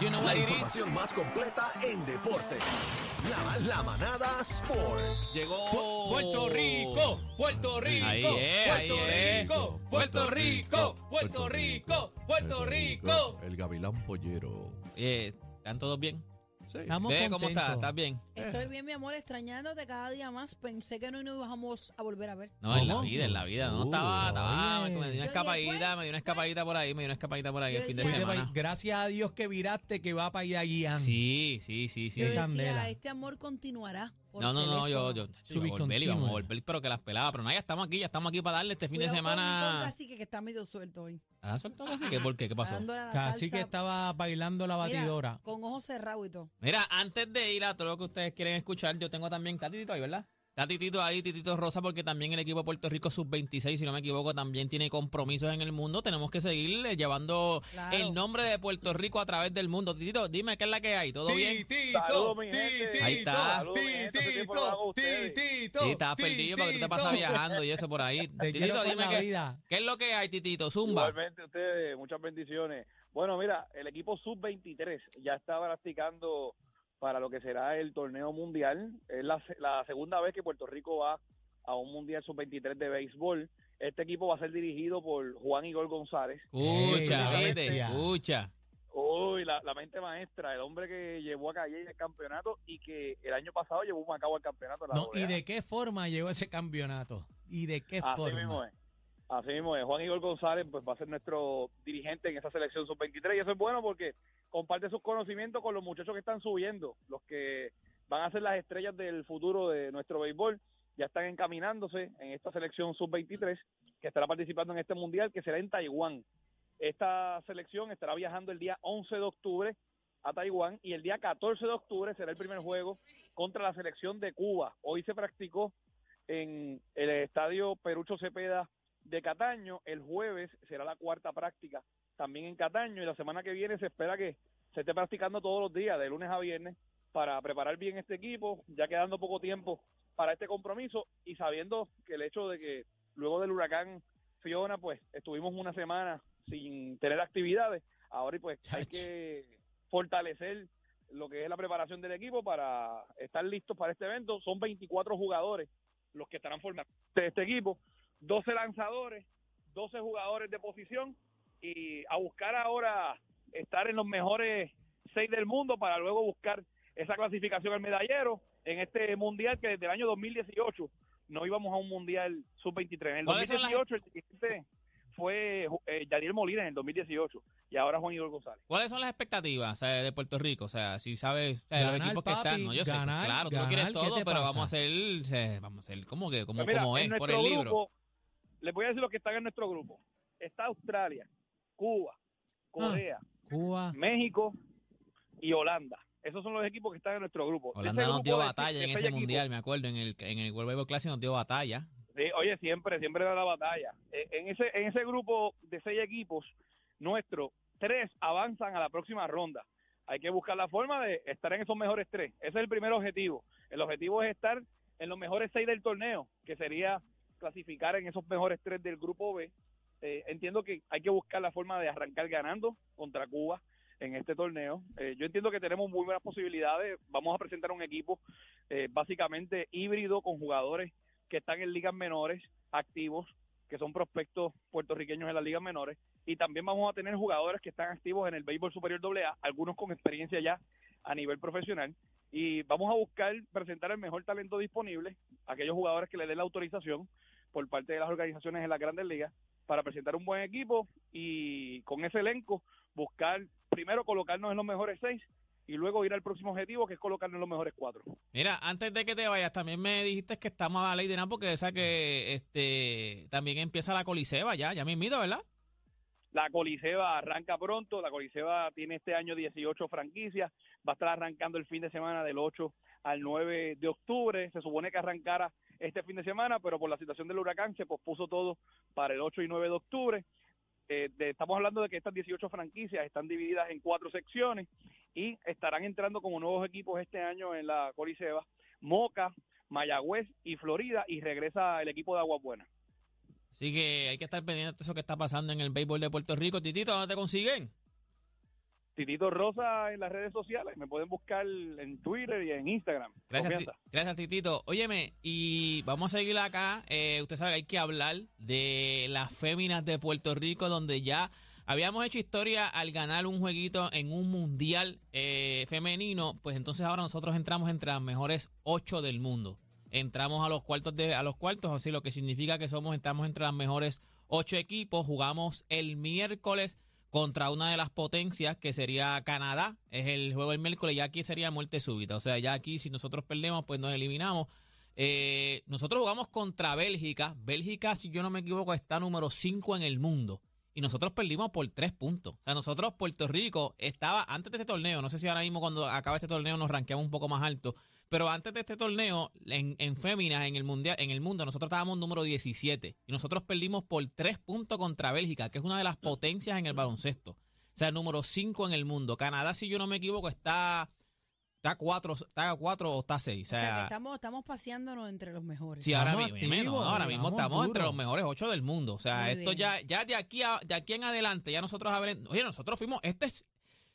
You know la is. información más completa en deporte. La, la manada Sport. Llegó Puerto Rico, Puerto Rico, Ahí es, Puerto ahí es. Rico, Puerto Rico, Puerto Rico, Puerto Rico. El gavilán pollero. Eh, ¿Están todos bien? Sí. Estamos Bebé, ¿Cómo estás? ¿Estás bien? Estoy bien, mi amor, extrañándote cada día más. Pensé que no nos íbamos a volver a ver. No, en la ¿Cómo? vida, en la vida. No, Uh, estaba, estaba, me, oye. me dio una Yo escapadita, me dio una escapadita por ahí, me dio una escapadita por ahí Yo el fin de decía- Fuiste pa' ahí. semana. Gracias a Dios que viraste que va para allá guiando. Sí, sí, sí, sí. Yo Qué decía, candela. este amor continuará. No, no, no, yo, yo, yo iba a volver, íbamos a volver, pero que las pelaba. Pero no, ya estamos aquí, ya estamos aquí para darle este fin de Cuidado semana. Cacique, que está medio suelto hoy. ¿Ah, suelto casi? ¿Qué? ¿Por qué? ¿Qué pasó? Casi que estaba bailando la Mira, batidora. con ojos cerrados y todo. Mira, antes de ir a todo lo que ustedes quieren escuchar, yo tengo también Tatitito ahí, ¿verdad? Tatitito ahí, Titito Rosa, porque también el equipo de Puerto Rico sub-26, si no me equivoco, también tiene compromisos en el mundo. Tenemos que seguir eh, llevando Claro. el nombre de Puerto Rico a través del mundo. Titito, dime qué es la que hay, ¿todo bien? Titito, titito, Ahí está. Titito, titito. Sí, estás perdido porque tú te pasas titito. viajando y eso por ahí. Te Titito, dime qué, vida. qué es lo que hay, Titito, Zumba. Igualmente ustedes, muchas bendiciones. Bueno, mira, el equipo sub-23 ya está practicando para lo que será el torneo mundial. Es la, la segunda vez que Puerto Rico va a un mundial sub-23 de béisbol. Este equipo va a ser dirigido por Juan Igor González. Escucha, escucha. Uy, la, la mente maestra, el hombre que llevó a Calle el campeonato y que el año pasado llevó un Macao al campeonato. en la No, ¿Y A. de qué forma llegó ese campeonato? ¿Y de qué Así forma? mismo es. Así mismo es. Juan Igor González pues va a ser nuestro dirigente en esa selección sub-23 y eso es bueno porque comparte sus conocimientos con los muchachos que están subiendo, los que van a ser las estrellas del futuro de nuestro béisbol. Ya están encaminándose en esta selección sub-23 que estará participando en este mundial que será en Taiwán. Esta selección estará viajando el día 11 de octubre a Taiwán y el día 14 de octubre será el primer juego contra la selección de Cuba. Hoy se practicó en el estadio Perucho Cepeda de Cataño. El jueves será la cuarta práctica también en Cataño y la semana que viene se espera que se esté practicando todos los días, de lunes a viernes, para preparar bien este equipo, ya quedando poco tiempo para este compromiso y sabiendo que el hecho de que luego del huracán Fiona, pues estuvimos una semana sin tener actividades, ahora pues hay que fortalecer lo que es la preparación del equipo para estar listos para este evento. Son 24 jugadores los que estarán formando este equipo, 12 lanzadores, 12 jugadores de posición y a buscar ahora estar en los mejores seis del mundo para luego buscar esa clasificación al medallero en este mundial que desde el año 2018 no íbamos a un mundial sub-23. En el ¿Cuáles son las- 2018 el dirigente fue eh, Yadier Molina en el 2018 y ahora Juan Igor González. ¿Cuáles son las expectativas o sea, de Puerto Rico? O sea, si sabes o sea, los Ganar, equipos que papi, están, ¿no? Yo sé, ganar, claro, tú lo quieres ganar, ¿qué todo, pero pasa? vamos a hacer, eh, vamos a hacer como que, como, Pues mira, como es, por el libro. Les voy a decir los que están en nuestro grupo. Está Australia, Cuba, Corea, Cuba. México y Holanda. Esos son los equipos que están en nuestro grupo. Holanda Ese nos dio batalla de en ese mundial, me acuerdo, en el, en el World Baseball Classic nos dio batalla. Sí, oye, siempre, siempre da la batalla. Eh, En ese, en ese grupo de seis equipos, nuestros tres avanzan a la próxima ronda. Hay que buscar la forma de estar en esos mejores tres. Ese es el primer objetivo. El objetivo es estar en los mejores seis del torneo, que sería clasificar en esos mejores tres del grupo B. Eh, entiendo que hay que buscar la forma de arrancar ganando contra Cuba en este torneo. Eh, yo entiendo que tenemos muy buenas posibilidades. Vamos a presentar un equipo eh, básicamente híbrido con jugadores que están en ligas menores, activos, que son prospectos puertorriqueños en las ligas menores, y también vamos a tener jugadores que están activos en el béisbol superior AA, algunos con experiencia ya a nivel profesional, y vamos a buscar presentar el mejor talento disponible, aquellos jugadores que le den la autorización por parte de las organizaciones en las grandes ligas, para presentar un buen equipo y con ese elenco buscar primero colocarnos en los mejores seis y luego ir al próximo objetivo que es colocarnos en los mejores cuatro. Mira, antes de que te vayas, también me dijiste que estamos a la ley de nada porque esa que este también empieza la coliseba ya, ya mismito, ¿verdad? La Coliseba arranca pronto, la Coliseba tiene este año 18 franquicias, va a estar arrancando el fin de semana del 8 al 9 de octubre, se supone que arrancara este fin de semana, pero por la situación del huracán se pospuso todo para el 8 y 9 de octubre. Eh, estamos hablando de que estas 18 franquicias están divididas en cuatro secciones y estarán entrando como nuevos equipos este año en la Coliseba, Moca, Mayagüez y Florida, y regresa el equipo de Agua Buena. Así que hay que estar pendiente de eso que está pasando en el béisbol de Puerto Rico. Titito, ¿dónde te consiguen? Titito Rosa en las redes sociales. Me pueden buscar en Twitter y en Instagram. Gracias, gracias Titito. Óyeme, y vamos a seguir acá. Eh, usted sabe que hay que hablar de las féminas de Puerto Rico, donde ya habíamos hecho historia al ganar un jueguito en un mundial eh, femenino. Pues entonces ahora nosotros entramos entre las mejores ocho del mundo. Entramos a los cuartos de a los cuartos, así lo que significa que somos estamos entre las mejores ocho equipos. Jugamos el miércoles contra una de las potencias que sería Canadá. Es el juego el miércoles y aquí sería muerte súbita. O sea, ya aquí si nosotros perdemos, pues nos eliminamos. Eh, nosotros jugamos contra Bélgica. Bélgica, si yo no me equivoco, está número 5 en el mundo. Y nosotros perdimos por 3 puntos. O sea, nosotros, Puerto Rico, estaba antes de este torneo. No sé si ahora mismo cuando acaba este torneo nos ranqueamos un poco más alto. Pero antes de este torneo, en, en féminas, en el mundial, en el mundo, nosotros estábamos número 17. Y nosotros perdimos por 3 puntos contra Bélgica, que es una de las potencias en el baloncesto. O sea, número 5 en el mundo. Canadá, si yo no me equivoco, está está 4 está cuatro o está 6. O sea, que estamos, estamos paseándonos entre los mejores. Sí, ahora Estamos mismo, menos, ahora mismo estamos entre los mejores ocho del mundo. O sea, Muy esto bien. ya, ya de aquí a, de aquí en adelante, ya nosotros haber- oye, nosotros fuimos, este es,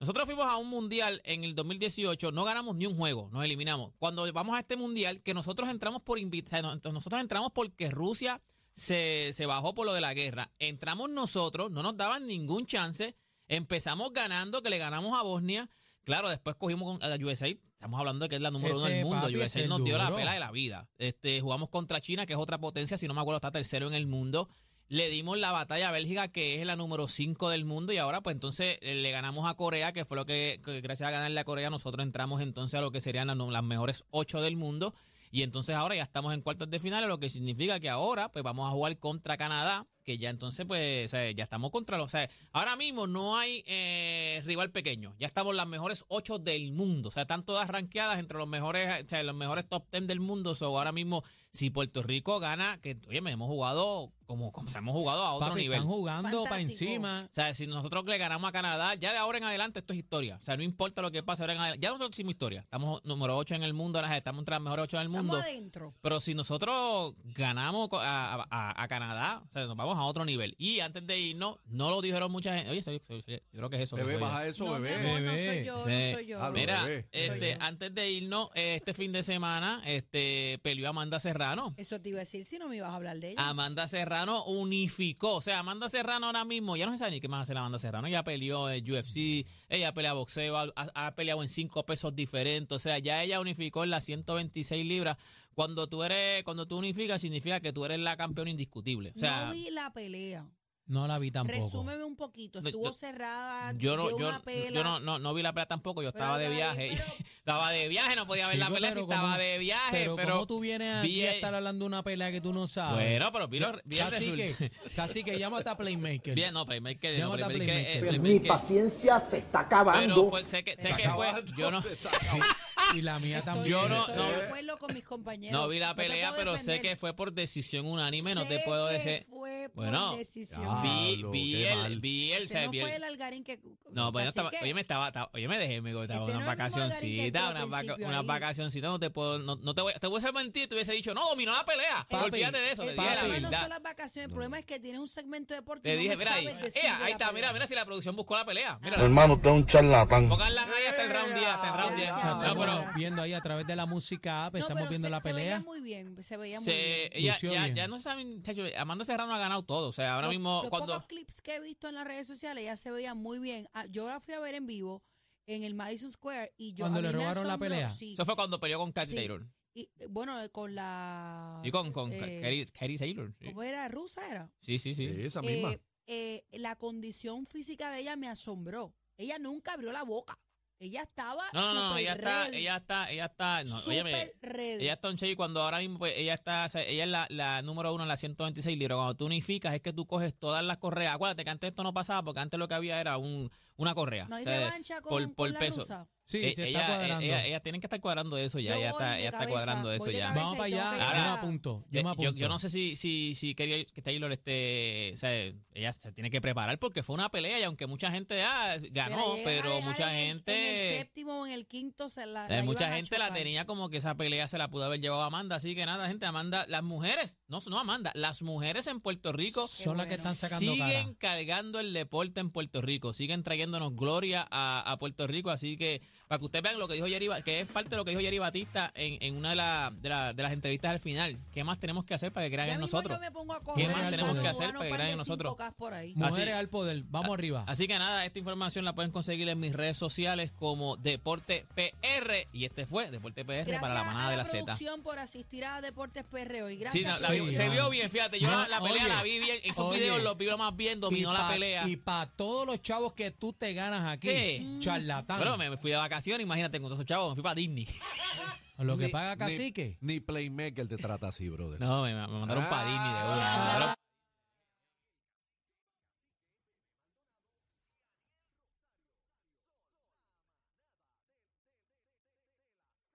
nosotros fuimos a un mundial en el 2018, no ganamos ni un juego, nos eliminamos. Cuando vamos a este mundial, que nosotros entramos por invitación, nosotros entramos porque Rusia se, se bajó por lo de la guerra. Entramos nosotros, no nos daban ningún chance, empezamos ganando, que le ganamos a Bosnia. Claro, después cogimos con a la USA, estamos hablando de que es la número uno del mundo. papi, USA nos dio la pela de la vida. Este, jugamos contra China, que es otra potencia, si no me acuerdo, está tercero en el mundo. Le dimos la batalla a Bélgica, que es la número 5 del mundo, y ahora pues entonces eh, le ganamos a Corea, que fue lo que, gracias a ganarle a Corea, nosotros entramos entonces a lo que serían las, las mejores 8 del mundo. Y entonces ahora ya estamos en cuartos de finales, lo que significa que ahora pues vamos a jugar contra Canadá, que ya entonces pues o sea, ya estamos contra los... O sea, ahora mismo no hay eh, rival pequeño, ya estamos las mejores ocho del mundo, o sea, están todas rankeadas entre los mejores, o sea, los mejores top 10 del mundo, so, ahora mismo si Puerto Rico gana, que oye, me hemos jugado como, como o sea, hemos jugado a otro Papi, nivel. están jugando para encima. O sea, si nosotros le ganamos a Canadá, ya de ahora en adelante esto es historia. O sea, no importa lo que pase ahora en adelante. Ya nosotros hicimos historia. Estamos número 8 en el mundo, ahora estamos entre las mejores 8 del mundo. Estamos adentro. Pero si nosotros ganamos a- a Canadá, o sea, nos vamos a otro nivel. Y antes de irnos, no lo dijeron mucha gente. Oye, soy- soy- soy- yo creo que es eso. que Bebé, baja eso, no, bebé. amor, no soy yo, Sí. no soy yo. Ah, Mira, bebé. este, yo. antes de irnos, este fin de semana, este peleó Amanda Serrano. Eso te iba a decir si no me ibas a hablar de ella. Amanda Serrano unificó. O sea, Amanda Serrano ahora mismo, ya no se sabe ni qué más hace la Amanda Serrano. Ella peleó en UFC, ella pelea boxeo, ha, ha peleado en cinco pesos diferentes. O sea, ya ella unificó en las 126 libras. Cuando tú eres, cuando tú unificas, significa que tú eres la campeona indiscutible. O sea, no vi la pelea. No la vi tampoco. Resúmeme un poquito. No, Estuvo yo- cerrada. yo no, yo, una pela. yo no, no, no vi la pelea tampoco. Yo Pero estaba de viaje. pero- estaba de viaje, no podía ver la pelea si estaba como- de viaje. Pero, Pero, ¿cómo tú vienes aquí a estar hablando de una pelea que tú no sabes? Bueno, pero vi, los- vi el casi que, casi que llámate a Playmaker. Bien, no, Playmaker. No, Llámate a Playmaker, eh, Playmaker. Mi paciencia se está acabando. Pero fue, sé que, sé que fue. Yo no, Y la mía Estoy, también. Yo no- estoy no- de acuerdo con mis compañeros. no vi la te pelea, puedo pero sé defender. que fue por decisión unánime. No te puedo que decir. fue por Bueno, decisión. Vi, Diablo, vi qué el, mal. vi el, Ese sea, no vi el- fue el algarín que. No, pues yo estaba, Cacique, oye, me estaba, estaba- oye, me dejé, me estaba Este una no es el mismo Algarín que vacacioncita, al una, vaca, principio una ahí. vacacioncita, no te puedo, no, no te voy, te hubiese mentido, te hubiese dicho, no, dominó la pelea, Papi, olvídate de eso, El te dije la problema no verdad. son las vacaciones, el problema es que tienes un segmento deportivo. Te dije, mira ahí, ella, de ahí está, mira, mira si la producción buscó la pelea, mira, Hermano, usted es un charlatán. pónganla ahí hasta el round 10, hasta el round 10. Gracias, No, pero gracias. viendo ahí a través de la música app, No, estamos pero viendo se, la se veía pelea. muy bien, se veía muy se, bien. ella, Lució ya, bien. ya no saben, Amanda Serrano ha ganado todo, o sea, ahora Los- mismo los cuando... pocos clips que he visto en las redes sociales ya se veían muy bien. Ah, Yo la fui a ver en vivo en el Madison Square y yo Cuando a le robaron la pelea. Sí, Eso fue cuando peleó con Katy Sí. Taylor. y, bueno, con la Y con, con eh, Katy Taylor. Sí, ¿Cómo era? ¿Rusa era? sí, sí. sí. Sí, esa misma. Eh, eh, la condición física de ella me asombró. Ella nunca abrió la boca. Ella estaba No, no, no, ella está, ella está, ella está, no, óyeme. Ella está un y cuando ahora mismo pues, ella está, o sea, ella es la, la número uno en la 126 libras. Cuando tú unificas es que tú coges todas las correas. Acuérdate que antes esto no pasaba porque antes lo que había era un, una correa. ¿No hay O sea, revancha con, por, con por la peso. rusa? Sí, Eh, se ella, está cuadrando. Ella, ella tienen que estar cuadrando eso ya. Yo Ella está, ella está cabeza, cuadrando eso ya. Vamos para allá, que yo me apunto. Yo Eh, me yo, apunto. yo no sé si, si, si quería que Taylor esté, o sea, ella se tiene que preparar porque fue una pelea y aunque mucha gente ah, ganó, pero mucha en el- gente... En el séptimo o en el quinto se la. Eh, la mucha gente la tenía como que esa pelea se la pudo haber llevado Amanda, así que nada, gente, Amanda, las mujeres, no, no Amanda, las mujeres en Puerto Rico Son las que están sacando siguen cara. cargando el deporte en Puerto Rico, siguen trayendo trayéndonos gloria a, a Puerto Rico. Así que para que ustedes vean lo que dijo Jerry, que es parte de lo que dijo Jerry Batista en, en una de, la- de, la- de las entrevistas al final. ¿Qué más tenemos que hacer para que crean Ya en nosotros? yo me pongo a ¿Qué más tenemos que hacer para que crean en nosotros? 5K por ahí. Mujeres Así- al poder. Vamos arriba. Así que nada, esta información la pueden conseguir en mis redes sociales como Deporte PR. Y este fue Deporte PR Gracias para la manada a de la la Z. producción por asistir a Deportes PR hoy. Sí, Gracias. no, la vi- Sí, se vio bien, fíjate. Yo No, la, la pelea oye, la vi bien. Esos oye, videos los vi más bien, dominó la pa- pelea. Y para todos los chavos que tú te ganas aquí, ¿Qué? charlatán. Bueno, me, me fui de vacaciones, imagínate con todos esos chavos, me fui para Disney. lo que Ni- paga cacique. Ni Playmaker te trata así, brother. No, me, me mandaron Ah. para Disney de una.